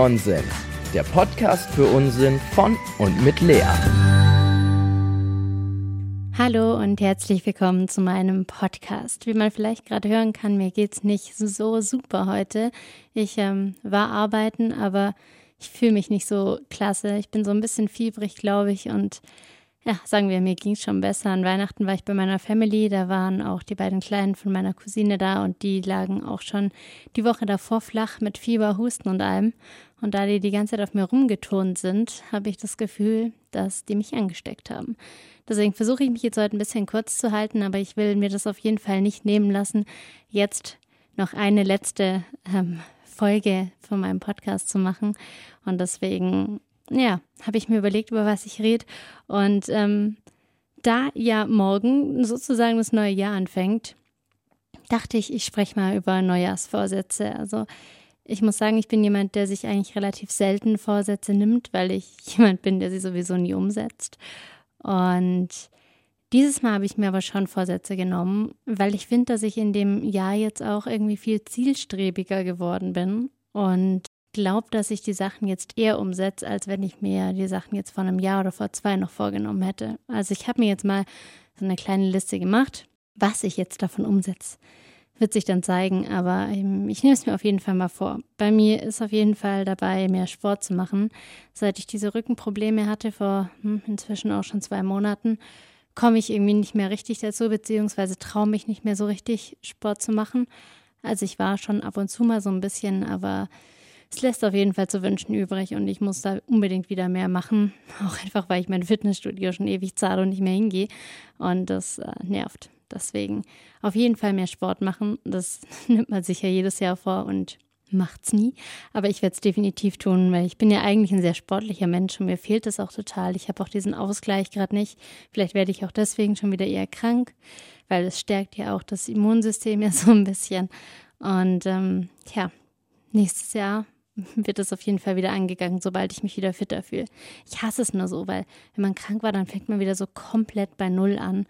Nonsens, der Podcast für Unsinn von und mit Lea. Hallo und herzlich willkommen zu meinem Podcast. Wie man vielleicht gerade hören kann, mir geht's nicht so super heute. Ich ähm, war arbeiten, aber ich fühle mich nicht so klasse. Ich bin so ein bisschen fiebrig, glaube ich, und ja, sagen wir, mir ging es schon besser. An Weihnachten war ich bei meiner Family, da waren auch die beiden Kleinen von meiner Cousine da und die lagen auch schon die Woche davor flach mit Fieber, Husten und allem. Und da die die ganze Zeit auf mir rumgeturnt sind, habe ich das Gefühl, dass die mich angesteckt haben. Deswegen versuche ich mich jetzt heute ein bisschen kurz zu halten, aber ich will mir das auf jeden Fall nicht nehmen lassen, jetzt noch eine letzte ähm, Folge von meinem Podcast zu machen. Und deswegen ja, habe ich mir überlegt, über was ich rede. Und ähm, da ja morgen sozusagen das neue Jahr anfängt, dachte ich, ich spreche mal über Neujahrsvorsätze. Also ich muss sagen, ich bin jemand, der sich eigentlich relativ selten Vorsätze nimmt, weil ich jemand bin, der sie sowieso nie umsetzt. Und dieses Mal habe ich mir aber schon Vorsätze genommen, weil ich finde, dass ich in dem Jahr jetzt auch irgendwie viel zielstrebiger geworden bin und glaube, dass ich die Sachen jetzt eher umsetze, als wenn ich mir die Sachen jetzt vor einem Jahr oder vor zwei noch vorgenommen hätte. Also ich habe mir jetzt mal so eine kleine Liste gemacht, was ich jetzt davon umsetze. Wird sich dann zeigen, aber ähm, ich nehme es mir auf jeden Fall mal vor. Bei mir ist auf jeden Fall dabei, mehr Sport zu machen. Seit ich diese Rückenprobleme hatte, vor hm, inzwischen auch schon zwei Monaten, komme ich irgendwie nicht mehr richtig dazu, beziehungsweise traue mich nicht mehr so richtig, Sport zu machen. Also ich war schon ab und zu mal so ein bisschen, aber es lässt auf jeden Fall zu wünschen übrig und ich muss da unbedingt wieder mehr machen. Auch einfach, weil ich mein Fitnessstudio schon ewig zahle und nicht mehr hingehe. Und das äh, nervt. Deswegen auf jeden Fall mehr Sport machen. Das nimmt man sich ja jedes Jahr vor und macht's nie. Aber ich werde es definitiv tun, weil ich bin ja eigentlich ein sehr sportlicher Mensch und mir fehlt es auch total. Ich habe auch diesen Ausgleich gerade nicht. Vielleicht werde ich auch deswegen schon wieder eher krank, weil es stärkt ja auch das Immunsystem ja so ein bisschen. Und ähm, ja, nächstes Jahr wird es auf jeden Fall wieder angegangen, sobald ich mich wieder fitter fühle. Ich hasse es nur so, weil wenn man krank war, dann fängt man wieder so komplett bei Null an.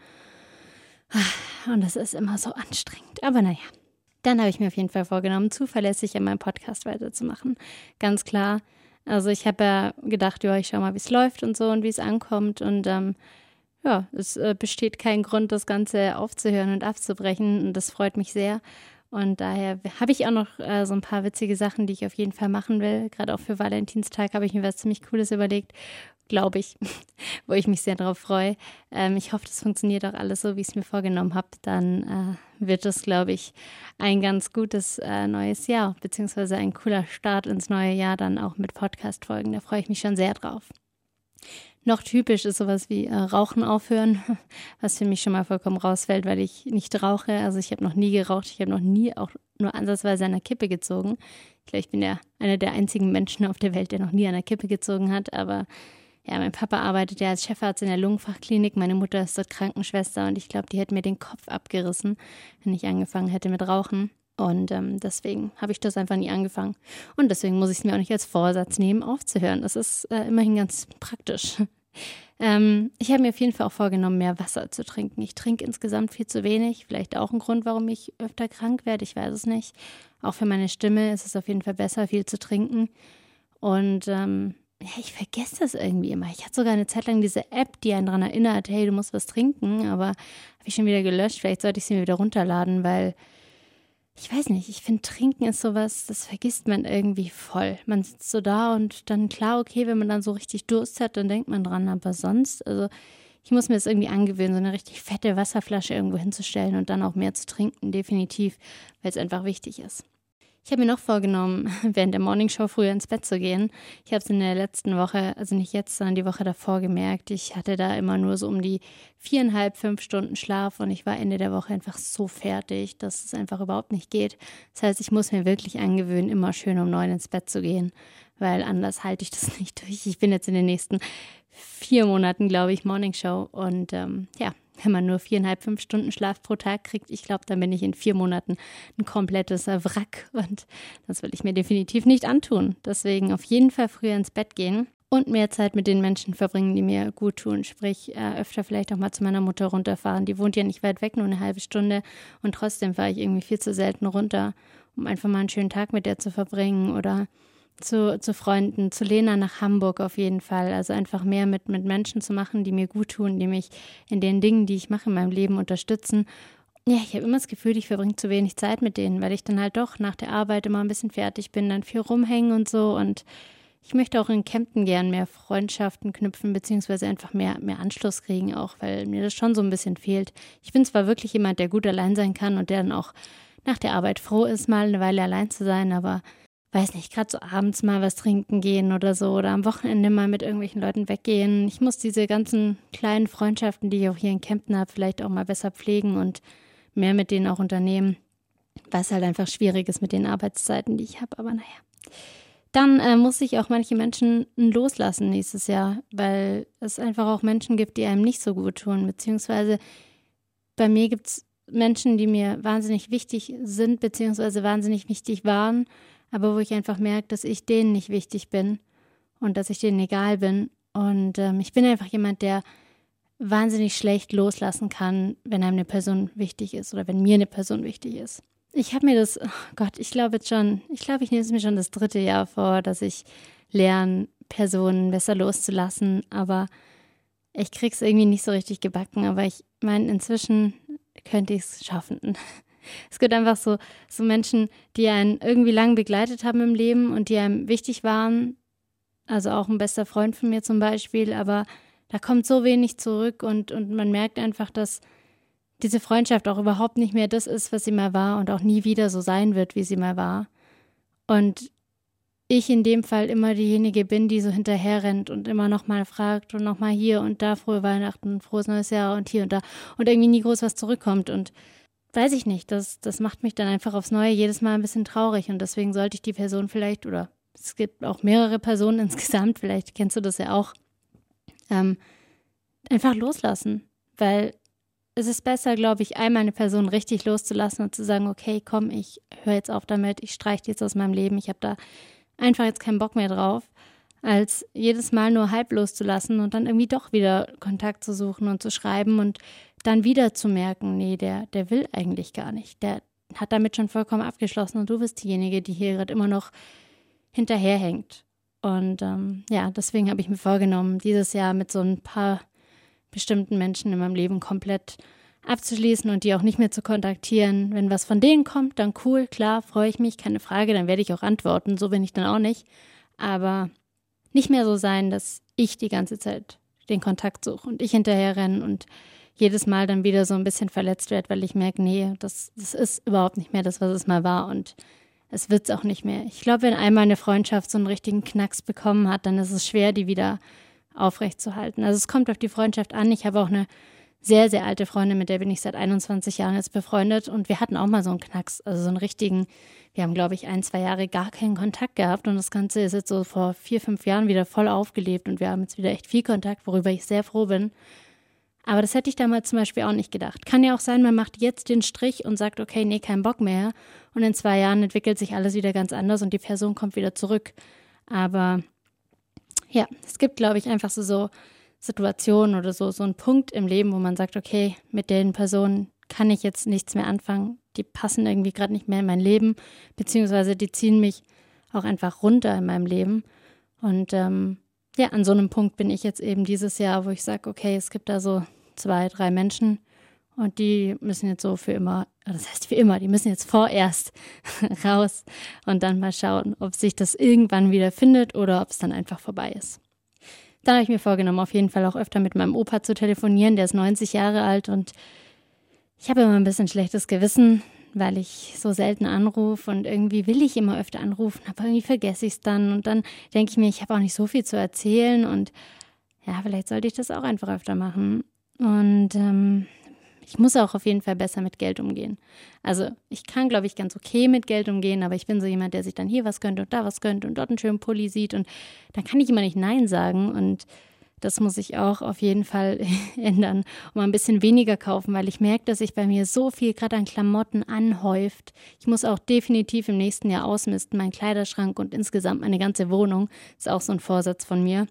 Und das ist immer so anstrengend. Aber naja, dann habe ich mir auf jeden Fall vorgenommen, zuverlässig an meinem Podcast weiterzumachen. Ganz klar. Also ich habe ja gedacht, ja, ich schaue mal, wie es läuft und so und wie es ankommt. Und ähm, ja, es äh, besteht kein Grund, das Ganze aufzuhören und abzubrechen. Und das freut mich sehr. Und daher habe ich auch noch äh, so ein paar witzige Sachen, die ich auf jeden Fall machen will. Gerade auch für Valentinstag habe ich mir was ziemlich Cooles überlegt, glaube ich, wo ich mich sehr darauf freue. Ähm, ich hoffe, das funktioniert auch alles so, wie ich es mir vorgenommen habe. Dann äh, wird es, glaube ich, ein ganz gutes äh, neues Jahr, beziehungsweise ein cooler Start ins neue Jahr dann auch mit Podcast-Folgen. Da freue ich mich schon sehr drauf. Noch typisch ist sowas wie äh, Rauchen aufhören, was für mich schon mal vollkommen rausfällt, weil ich nicht rauche. Also ich habe noch nie geraucht, ich habe noch nie auch nur ansatzweise an der Kippe gezogen. Ich glaube, ich bin ja einer der einzigen Menschen auf der Welt, der noch nie an der Kippe gezogen hat. Aber ja, mein Papa arbeitet ja als Chefarzt in der Lungenfachklinik, meine Mutter ist dort Krankenschwester und ich glaube, die hätte mir den Kopf abgerissen, wenn ich angefangen hätte mit Rauchen. Und ähm, deswegen habe ich das einfach nie angefangen. Und deswegen muss ich es mir auch nicht als Vorsatz nehmen, aufzuhören. Das ist äh, immerhin ganz praktisch. Ähm, ich habe mir auf jeden Fall auch vorgenommen, mehr Wasser zu trinken. Ich trinke insgesamt viel zu wenig. Vielleicht auch ein Grund, warum ich öfter krank werde. Ich weiß es nicht. Auch für meine Stimme ist es auf jeden Fall besser, viel zu trinken. Und ähm, ja, ich vergesse das irgendwie immer. Ich hatte sogar eine Zeit lang diese App, die einen daran erinnert, hey, du musst was trinken, aber habe ich schon wieder gelöscht. Vielleicht sollte ich sie mir wieder runterladen, weil ich weiß nicht, ich finde, Trinken ist sowas, das vergisst man irgendwie voll. Man sitzt so da und dann klar, okay, wenn man dann so richtig Durst hat, dann denkt man dran, aber sonst, also ich muss mir das irgendwie angewöhnen, so eine richtig fette Wasserflasche irgendwo hinzustellen und dann auch mehr zu trinken, definitiv, weil es einfach wichtig ist. Ich habe mir noch vorgenommen, während der Morningshow früher ins Bett zu gehen. Ich habe es in der letzten Woche, also nicht jetzt, sondern die Woche davor gemerkt. Ich hatte da immer nur so um die viereinhalb, fünf Stunden Schlaf und ich war Ende der Woche einfach so fertig, dass es einfach überhaupt nicht geht. Das heißt, ich muss mir wirklich angewöhnen, immer schön um neun ins Bett zu gehen, weil anders halte ich das nicht durch. Ich bin jetzt in den nächsten vier Monaten, glaube ich, Morningshow und ähm, ja, wenn man nur viereinhalb, fünf Stunden Schlaf pro Tag kriegt, ich glaube, dann bin ich in vier Monaten ein komplettes Wrack und das will ich mir definitiv nicht antun. Deswegen auf jeden Fall früher ins Bett gehen und mehr Zeit mit den Menschen verbringen, die mir gut tun. Sprich, äh, öfter vielleicht auch mal zu meiner Mutter runterfahren. Die wohnt ja nicht weit weg, nur eine halbe Stunde und trotzdem fahre ich irgendwie viel zu selten runter, um einfach mal einen schönen Tag mit der zu verbringen oder zu, zu Freunden, zu Lena nach Hamburg auf jeden Fall. Also einfach mehr mit, mit Menschen zu machen, die mir gut tun, die mich in den Dingen, die ich mache in meinem Leben unterstützen. Ja, ich habe immer das Gefühl, ich verbringe zu wenig Zeit mit denen, weil ich dann halt doch nach der Arbeit immer ein bisschen fertig bin, dann viel rumhängen und so. Und ich möchte auch in Kempten gern mehr Freundschaften knüpfen, beziehungsweise einfach mehr, mehr Anschluss kriegen, auch weil mir das schon so ein bisschen fehlt. Ich bin zwar wirklich jemand, der gut allein sein kann und der dann auch nach der Arbeit froh ist, mal eine Weile allein zu sein, aber weiß nicht, gerade so abends mal was trinken gehen oder so oder am Wochenende mal mit irgendwelchen Leuten weggehen. Ich muss diese ganzen kleinen Freundschaften, die ich auch hier in Kempten habe, vielleicht auch mal besser pflegen und mehr mit denen auch unternehmen, was halt einfach schwierig ist mit den Arbeitszeiten, die ich habe. Aber naja. Dann äh, muss ich auch manche Menschen loslassen nächstes Jahr, weil es einfach auch Menschen gibt, die einem nicht so gut tun. Beziehungsweise bei mir gibt es Menschen, die mir wahnsinnig wichtig sind, beziehungsweise wahnsinnig wichtig waren, aber wo ich einfach merke, dass ich denen nicht wichtig bin und dass ich denen egal bin. Und ähm, ich bin einfach jemand, der wahnsinnig schlecht loslassen kann, wenn einem eine Person wichtig ist oder wenn mir eine Person wichtig ist. Ich habe mir das, oh Gott, ich glaube jetzt schon, ich glaube, ich nehme es mir schon das dritte Jahr vor, dass ich lerne, Personen besser loszulassen, aber ich krieg's irgendwie nicht so richtig gebacken, aber ich meine, inzwischen könnte ich es schaffen. Es gibt einfach so, so Menschen, die einen irgendwie lang begleitet haben im Leben und die einem wichtig waren. Also auch ein bester Freund von mir zum Beispiel, aber da kommt so wenig zurück und, und man merkt einfach, dass diese Freundschaft auch überhaupt nicht mehr das ist, was sie mal war und auch nie wieder so sein wird, wie sie mal war. Und ich in dem Fall immer diejenige bin, die so hinterher rennt und immer nochmal fragt und nochmal hier und da frohe Weihnachten, frohes neues Jahr und hier und da und irgendwie nie groß was zurückkommt und weiß ich nicht, das, das macht mich dann einfach aufs Neue jedes Mal ein bisschen traurig. Und deswegen sollte ich die Person vielleicht oder es gibt auch mehrere Personen insgesamt, vielleicht kennst du das ja auch, ähm, einfach loslassen, weil es ist besser, glaube ich, einmal eine Person richtig loszulassen und zu sagen, okay, komm, ich höre jetzt auf damit, ich streiche jetzt aus meinem Leben, ich habe da einfach jetzt keinen Bock mehr drauf, als jedes Mal nur halb loszulassen und dann irgendwie doch wieder Kontakt zu suchen und zu schreiben und dann wieder zu merken, nee, der, der will eigentlich gar nicht. Der hat damit schon vollkommen abgeschlossen und du bist diejenige, die hier gerade immer noch hinterherhängt. Und ähm, ja, deswegen habe ich mir vorgenommen, dieses Jahr mit so ein paar bestimmten Menschen in meinem Leben komplett abzuschließen und die auch nicht mehr zu kontaktieren. Wenn was von denen kommt, dann cool, klar, freue ich mich, keine Frage, dann werde ich auch antworten. So bin ich dann auch nicht. Aber nicht mehr so sein, dass ich die ganze Zeit den Kontakt suche und ich hinterher renne und jedes Mal dann wieder so ein bisschen verletzt werde, weil ich merke, nee, das, das ist überhaupt nicht mehr das, was es mal war und es wird es auch nicht mehr. Ich glaube, wenn einmal eine Freundschaft so einen richtigen Knacks bekommen hat, dann ist es schwer, die wieder aufrechtzuerhalten. Also es kommt auf die Freundschaft an. Ich habe auch eine sehr, sehr alte Freundin, mit der bin ich seit 21 Jahren jetzt befreundet und wir hatten auch mal so einen Knacks, also so einen richtigen, wir haben, glaube ich, ein, zwei Jahre gar keinen Kontakt gehabt und das Ganze ist jetzt so vor vier, fünf Jahren wieder voll aufgelebt und wir haben jetzt wieder echt viel Kontakt, worüber ich sehr froh bin. Aber das hätte ich damals zum Beispiel auch nicht gedacht. Kann ja auch sein, man macht jetzt den Strich und sagt, okay, nee, kein Bock mehr. Und in zwei Jahren entwickelt sich alles wieder ganz anders und die Person kommt wieder zurück. Aber ja, es gibt, glaube ich, einfach so, so Situationen oder so, so einen Punkt im Leben, wo man sagt, okay, mit den Personen kann ich jetzt nichts mehr anfangen. Die passen irgendwie gerade nicht mehr in mein Leben, beziehungsweise die ziehen mich auch einfach runter in meinem Leben. Und ähm, ja, an so einem Punkt bin ich jetzt eben dieses Jahr, wo ich sage, okay, es gibt da so zwei, drei Menschen und die müssen jetzt so für immer, das heißt für immer, die müssen jetzt vorerst raus und dann mal schauen, ob sich das irgendwann wieder findet oder ob es dann einfach vorbei ist. Dann habe ich mir vorgenommen, auf jeden Fall auch öfter mit meinem Opa zu telefonieren. Der ist 90 Jahre alt und ich habe immer ein bisschen schlechtes Gewissen, weil ich so selten anrufe und irgendwie will ich immer öfter anrufen, aber irgendwie vergesse ich es dann und dann denke ich mir, ich habe auch nicht so viel zu erzählen und ja, vielleicht sollte ich das auch einfach öfter machen. Und ähm, ich muss auch auf jeden Fall besser mit Geld umgehen. Also ich kann, glaube ich, ganz okay mit Geld umgehen, aber ich bin so jemand, der sich dann hier was gönnt und da was gönnt und dort einen schönen Pulli sieht und dann kann ich immer nicht Nein sagen und das muss ich auch auf jeden Fall ändern und ein bisschen weniger kaufen, weil ich merke, dass sich bei mir so viel gerade an Klamotten anhäuft. Ich muss auch definitiv im nächsten Jahr ausmisten, meinen Kleiderschrank und insgesamt meine ganze Wohnung. Ist auch so ein Vorsatz von mir,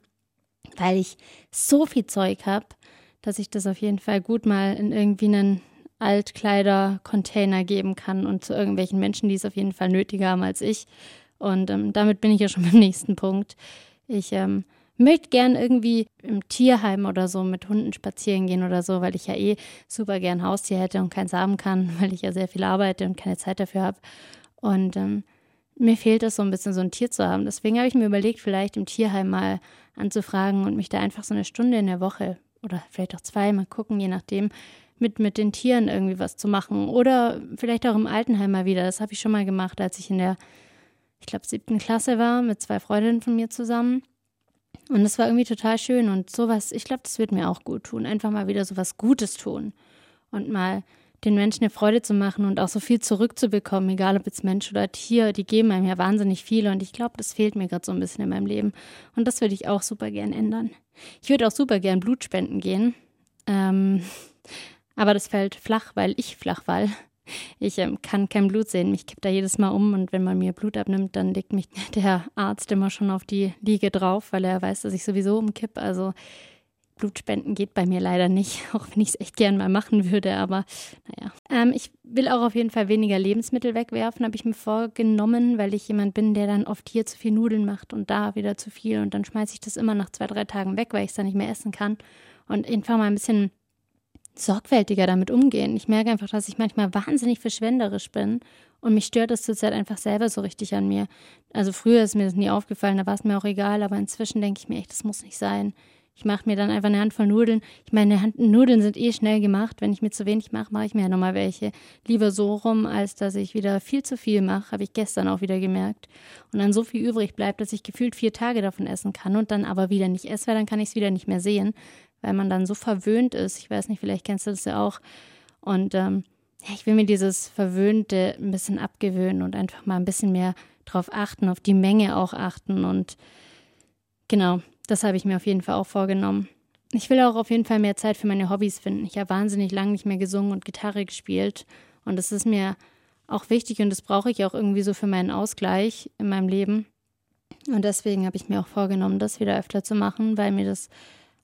weil ich so viel Zeug habe dass ich das auf jeden Fall gut mal in irgendwie einen Altkleider-Container geben kann und zu irgendwelchen Menschen, die es auf jeden Fall nötiger haben als ich. Und ähm, damit bin ich ja schon beim nächsten Punkt. Ich ähm, möchte gern irgendwie im Tierheim oder so mit Hunden spazieren gehen oder so, weil ich ja eh super gern Haustier hätte und keins haben kann, weil ich ja sehr viel arbeite und keine Zeit dafür habe. Und ähm, mir fehlt es so ein bisschen, so ein Tier zu haben. Deswegen habe ich mir überlegt, vielleicht im Tierheim mal anzufragen und mich da einfach so eine Stunde in der Woche oder vielleicht auch zwei mal gucken, je nachdem, mit, mit den Tieren irgendwie was zu machen. Oder vielleicht auch im Altenheim mal wieder. Das habe ich schon mal gemacht, als ich in der, ich glaube, siebten Klasse war, mit zwei Freundinnen von mir zusammen. Und das war irgendwie total schön und sowas, ich glaube, das wird mir auch gut tun. Einfach mal wieder sowas Gutes tun und mal den Menschen eine Freude zu machen und auch so viel zurückzubekommen, egal ob jetzt Mensch oder Tier, die geben einem ja wahnsinnig viel und ich glaube, das fehlt mir gerade so ein bisschen in meinem Leben und das würde ich auch super gern ändern. Ich würde auch super gern Blut spenden gehen, ähm, aber das fällt flach, weil ich flach fall. Ich ähm, kann kein Blut sehen. Mich kippt da jedes Mal um und wenn man mir Blut abnimmt, dann legt mich der Arzt immer schon auf die Liege drauf, weil er weiß, dass ich sowieso umkipp. Also Blutspenden geht bei mir leider nicht, auch wenn ich es echt gern mal machen würde, aber naja. Ähm, ich will auch auf jeden Fall weniger Lebensmittel wegwerfen, habe ich mir vorgenommen, weil ich jemand bin, der dann oft hier zu viel Nudeln macht und da wieder zu viel und dann schmeiße ich das immer nach zwei, drei Tagen weg, weil ich es dann nicht mehr essen kann. Und einfach mal ein bisschen sorgfältiger damit umgehen. Ich merke einfach, dass ich manchmal wahnsinnig verschwenderisch bin und mich stört es zurzeit einfach selber so richtig an mir. Also früher ist mir das nie aufgefallen, da war es mir auch egal, aber inzwischen denke ich mir echt, das muss nicht sein. Ich mache mir dann einfach eine Handvoll Nudeln. Ich meine, Hand Nudeln sind eh schnell gemacht. Wenn ich mir zu wenig mache, mache ich mir ja nochmal welche. Lieber so rum, als dass ich wieder viel zu viel mache, habe ich gestern auch wieder gemerkt. Und dann so viel übrig bleibt, dass ich gefühlt vier Tage davon essen kann und dann aber wieder nicht esse, weil dann kann ich es wieder nicht mehr sehen, weil man dann so verwöhnt ist. Ich weiß nicht, vielleicht kennst du das ja auch. Und ähm, ich will mir dieses Verwöhnte ein bisschen abgewöhnen und einfach mal ein bisschen mehr drauf achten, auf die Menge auch achten. Und genau, das habe ich mir auf jeden Fall auch vorgenommen. Ich will auch auf jeden Fall mehr Zeit für meine Hobbys finden. Ich habe wahnsinnig lange nicht mehr gesungen und Gitarre gespielt. Und das ist mir auch wichtig und das brauche ich auch irgendwie so für meinen Ausgleich in meinem Leben. Und deswegen habe ich mir auch vorgenommen, das wieder öfter zu machen, weil mir das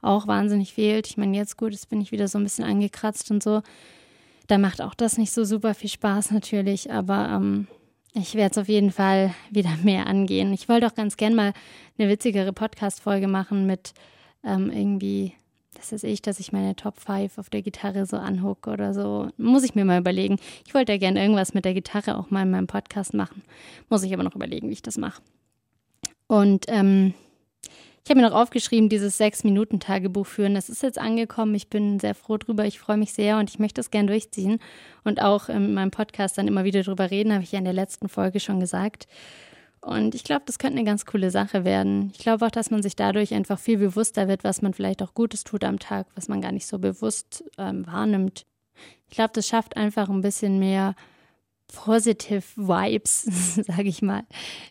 auch wahnsinnig fehlt. Ich meine, jetzt gut, jetzt bin ich wieder so ein bisschen angekratzt und so. Da macht auch das nicht so super viel Spaß natürlich, aber ähm, ich werde es auf jeden Fall wieder mehr angehen. Ich wollte auch ganz gern mal eine witzigere Podcast-Folge machen mit ähm, irgendwie, das ist ich, dass ich meine Top 5 auf der Gitarre so anhucke oder so. Muss ich mir mal überlegen. Ich wollte ja gern irgendwas mit der Gitarre auch mal in meinem Podcast machen. Muss ich aber noch überlegen, wie ich das mache. Und ähm, ich habe mir noch aufgeschrieben, dieses Sechs-Minuten-Tagebuch führen. Das ist jetzt angekommen. Ich bin sehr froh drüber. Ich freue mich sehr und ich möchte das gern durchziehen und auch in meinem Podcast dann immer wieder drüber reden, habe ich ja in der letzten Folge schon gesagt. Und ich glaube, das könnte eine ganz coole Sache werden. Ich glaube auch, dass man sich dadurch einfach viel bewusster wird, was man vielleicht auch Gutes tut am Tag, was man gar nicht so bewusst ähm, wahrnimmt. Ich glaube, das schafft einfach ein bisschen mehr positive Vibes, sage ich mal,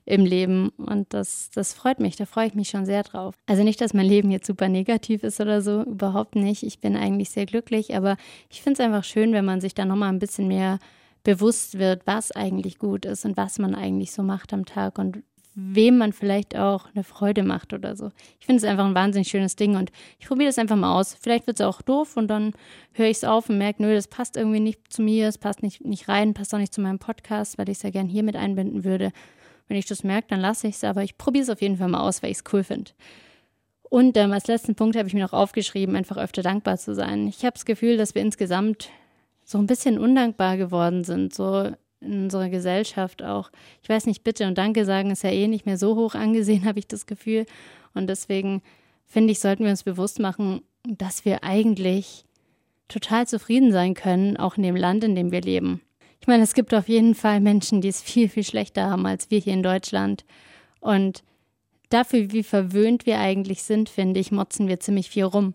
im Leben. Und das, das freut mich, da freue ich mich schon sehr drauf. Also nicht, dass mein Leben jetzt super negativ ist oder so, überhaupt nicht. Ich bin eigentlich sehr glücklich, aber ich finde es einfach schön, wenn man sich da nochmal ein bisschen mehr bewusst wird, was eigentlich gut ist und was man eigentlich so macht am Tag und wem man vielleicht auch eine Freude macht oder so. Ich finde es einfach ein wahnsinnig schönes Ding und ich probiere das einfach mal aus. Vielleicht wird es auch doof und dann höre ich es auf und merke, nö, das passt irgendwie nicht zu mir, es passt nicht, nicht rein, passt auch nicht zu meinem Podcast, weil ich es ja gern hier mit einbinden würde. Wenn ich das merke, dann lasse ich es, aber ich probiere es auf jeden Fall mal aus, weil ich es cool finde. Und ähm, als letzten Punkt habe ich mir noch aufgeschrieben, einfach öfter dankbar zu sein. Ich habe das Gefühl, dass wir insgesamt so ein bisschen undankbar geworden sind, so in unserer Gesellschaft auch. Ich weiß nicht, bitte und danke sagen ist ja eh nicht mehr so hoch angesehen, habe ich das Gefühl. Und deswegen finde ich, sollten wir uns bewusst machen, dass wir eigentlich total zufrieden sein können, auch in dem Land, in dem wir leben. Ich meine, es gibt auf jeden Fall Menschen, die es viel, viel schlechter haben als wir hier in Deutschland. Und dafür, wie verwöhnt wir eigentlich sind, finde ich, motzen wir ziemlich viel rum.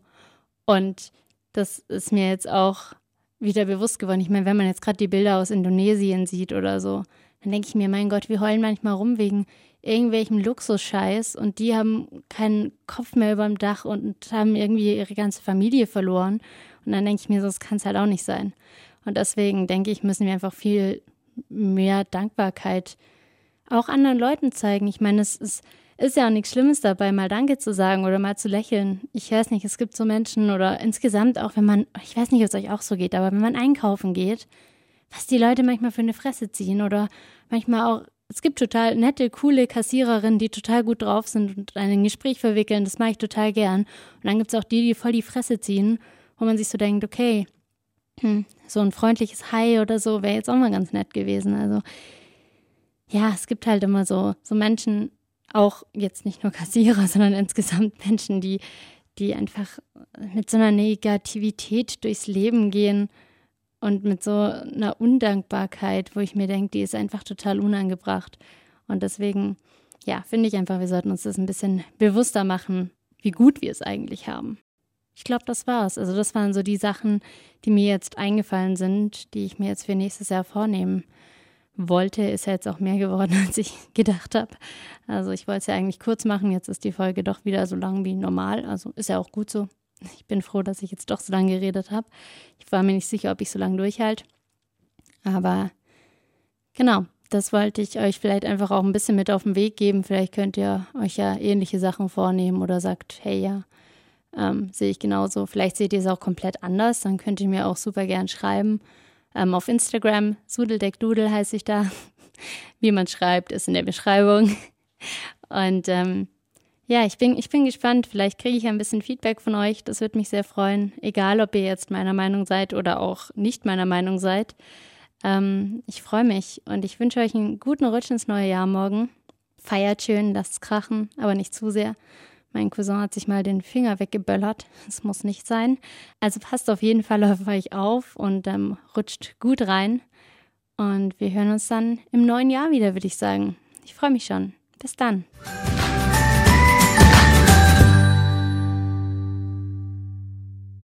Und das ist mir jetzt auch wieder bewusst geworden. Ich meine, wenn man jetzt gerade die Bilder aus Indonesien sieht oder so, dann denke ich mir, mein Gott, wir heulen manchmal rum wegen irgendwelchem Luxusscheiß und die haben keinen Kopf mehr über dem Dach und haben irgendwie ihre ganze Familie verloren. Und dann denke ich mir, so, das kann es halt auch nicht sein. Und deswegen denke ich, müssen wir einfach viel mehr Dankbarkeit auch anderen Leuten zeigen. Ich meine, es ist ist ja auch nichts Schlimmes dabei, mal Danke zu sagen oder mal zu lächeln. Ich weiß nicht, es gibt so Menschen oder insgesamt auch, wenn man, ich weiß nicht, ob es euch auch so geht, aber wenn man einkaufen geht, was die Leute manchmal für eine Fresse ziehen oder manchmal auch es gibt total nette, coole Kassiererinnen, die total gut drauf sind und ein Gespräch verwickeln. Das mache ich total gern. Und dann gibt es auch die, die voll die Fresse ziehen, wo man sich so denkt, okay, hm, so ein freundliches Hi oder so wäre jetzt auch mal ganz nett gewesen. Also ja, es gibt halt immer so, so Menschen, auch jetzt nicht nur Kassierer, sondern insgesamt Menschen, die, die einfach mit so einer Negativität durchs Leben gehen und mit so einer Undankbarkeit, wo ich mir denke, die ist einfach total unangebracht. Und deswegen, ja, finde ich einfach, wir sollten uns das ein bisschen bewusster machen, wie gut wir es eigentlich haben. Ich glaube, das war's. Also das waren so die Sachen, die mir jetzt eingefallen sind, die ich mir jetzt für nächstes Jahr vornehmen wollte. Ist ja jetzt auch mehr geworden, als ich gedacht habe. Also ich wollte es ja eigentlich kurz machen. Jetzt ist die Folge doch wieder so lang wie normal. Also ist ja auch gut so. Ich bin froh, dass ich jetzt doch so lange geredet habe. Ich war mir nicht sicher, ob ich so lange durchhalte. Aber genau, das wollte ich euch vielleicht einfach auch ein bisschen mit auf den Weg geben. Vielleicht könnt ihr euch ja ähnliche Sachen vornehmen oder sagt, hey ja, ähm, sehe ich genauso. Vielleicht seht ihr es auch komplett anders. Dann könnt ihr mir auch super gern schreiben. Ähm, auf Instagram, Sudeldeckdudel heiße ich da. Wie man schreibt, ist in der Beschreibung. Und ähm, ja, ich bin, ich bin gespannt. Vielleicht kriege ich ein bisschen Feedback von euch. Das würde mich sehr freuen. Egal, ob ihr jetzt meiner Meinung seid oder auch nicht meiner Meinung seid. Ähm, ich freue mich und ich wünsche euch einen guten Rutsch ins neue Jahr morgen. Feiert schön, lasst es krachen, aber nicht zu sehr. Mein Cousin hat sich mal den Finger weggeböllert. Das muss nicht sein. Also passt auf jeden Fall auf euch auf und ähm, rutscht gut rein. Und wir hören uns dann im neuen Jahr wieder, würde ich sagen. Ich freue mich schon. Bis dann.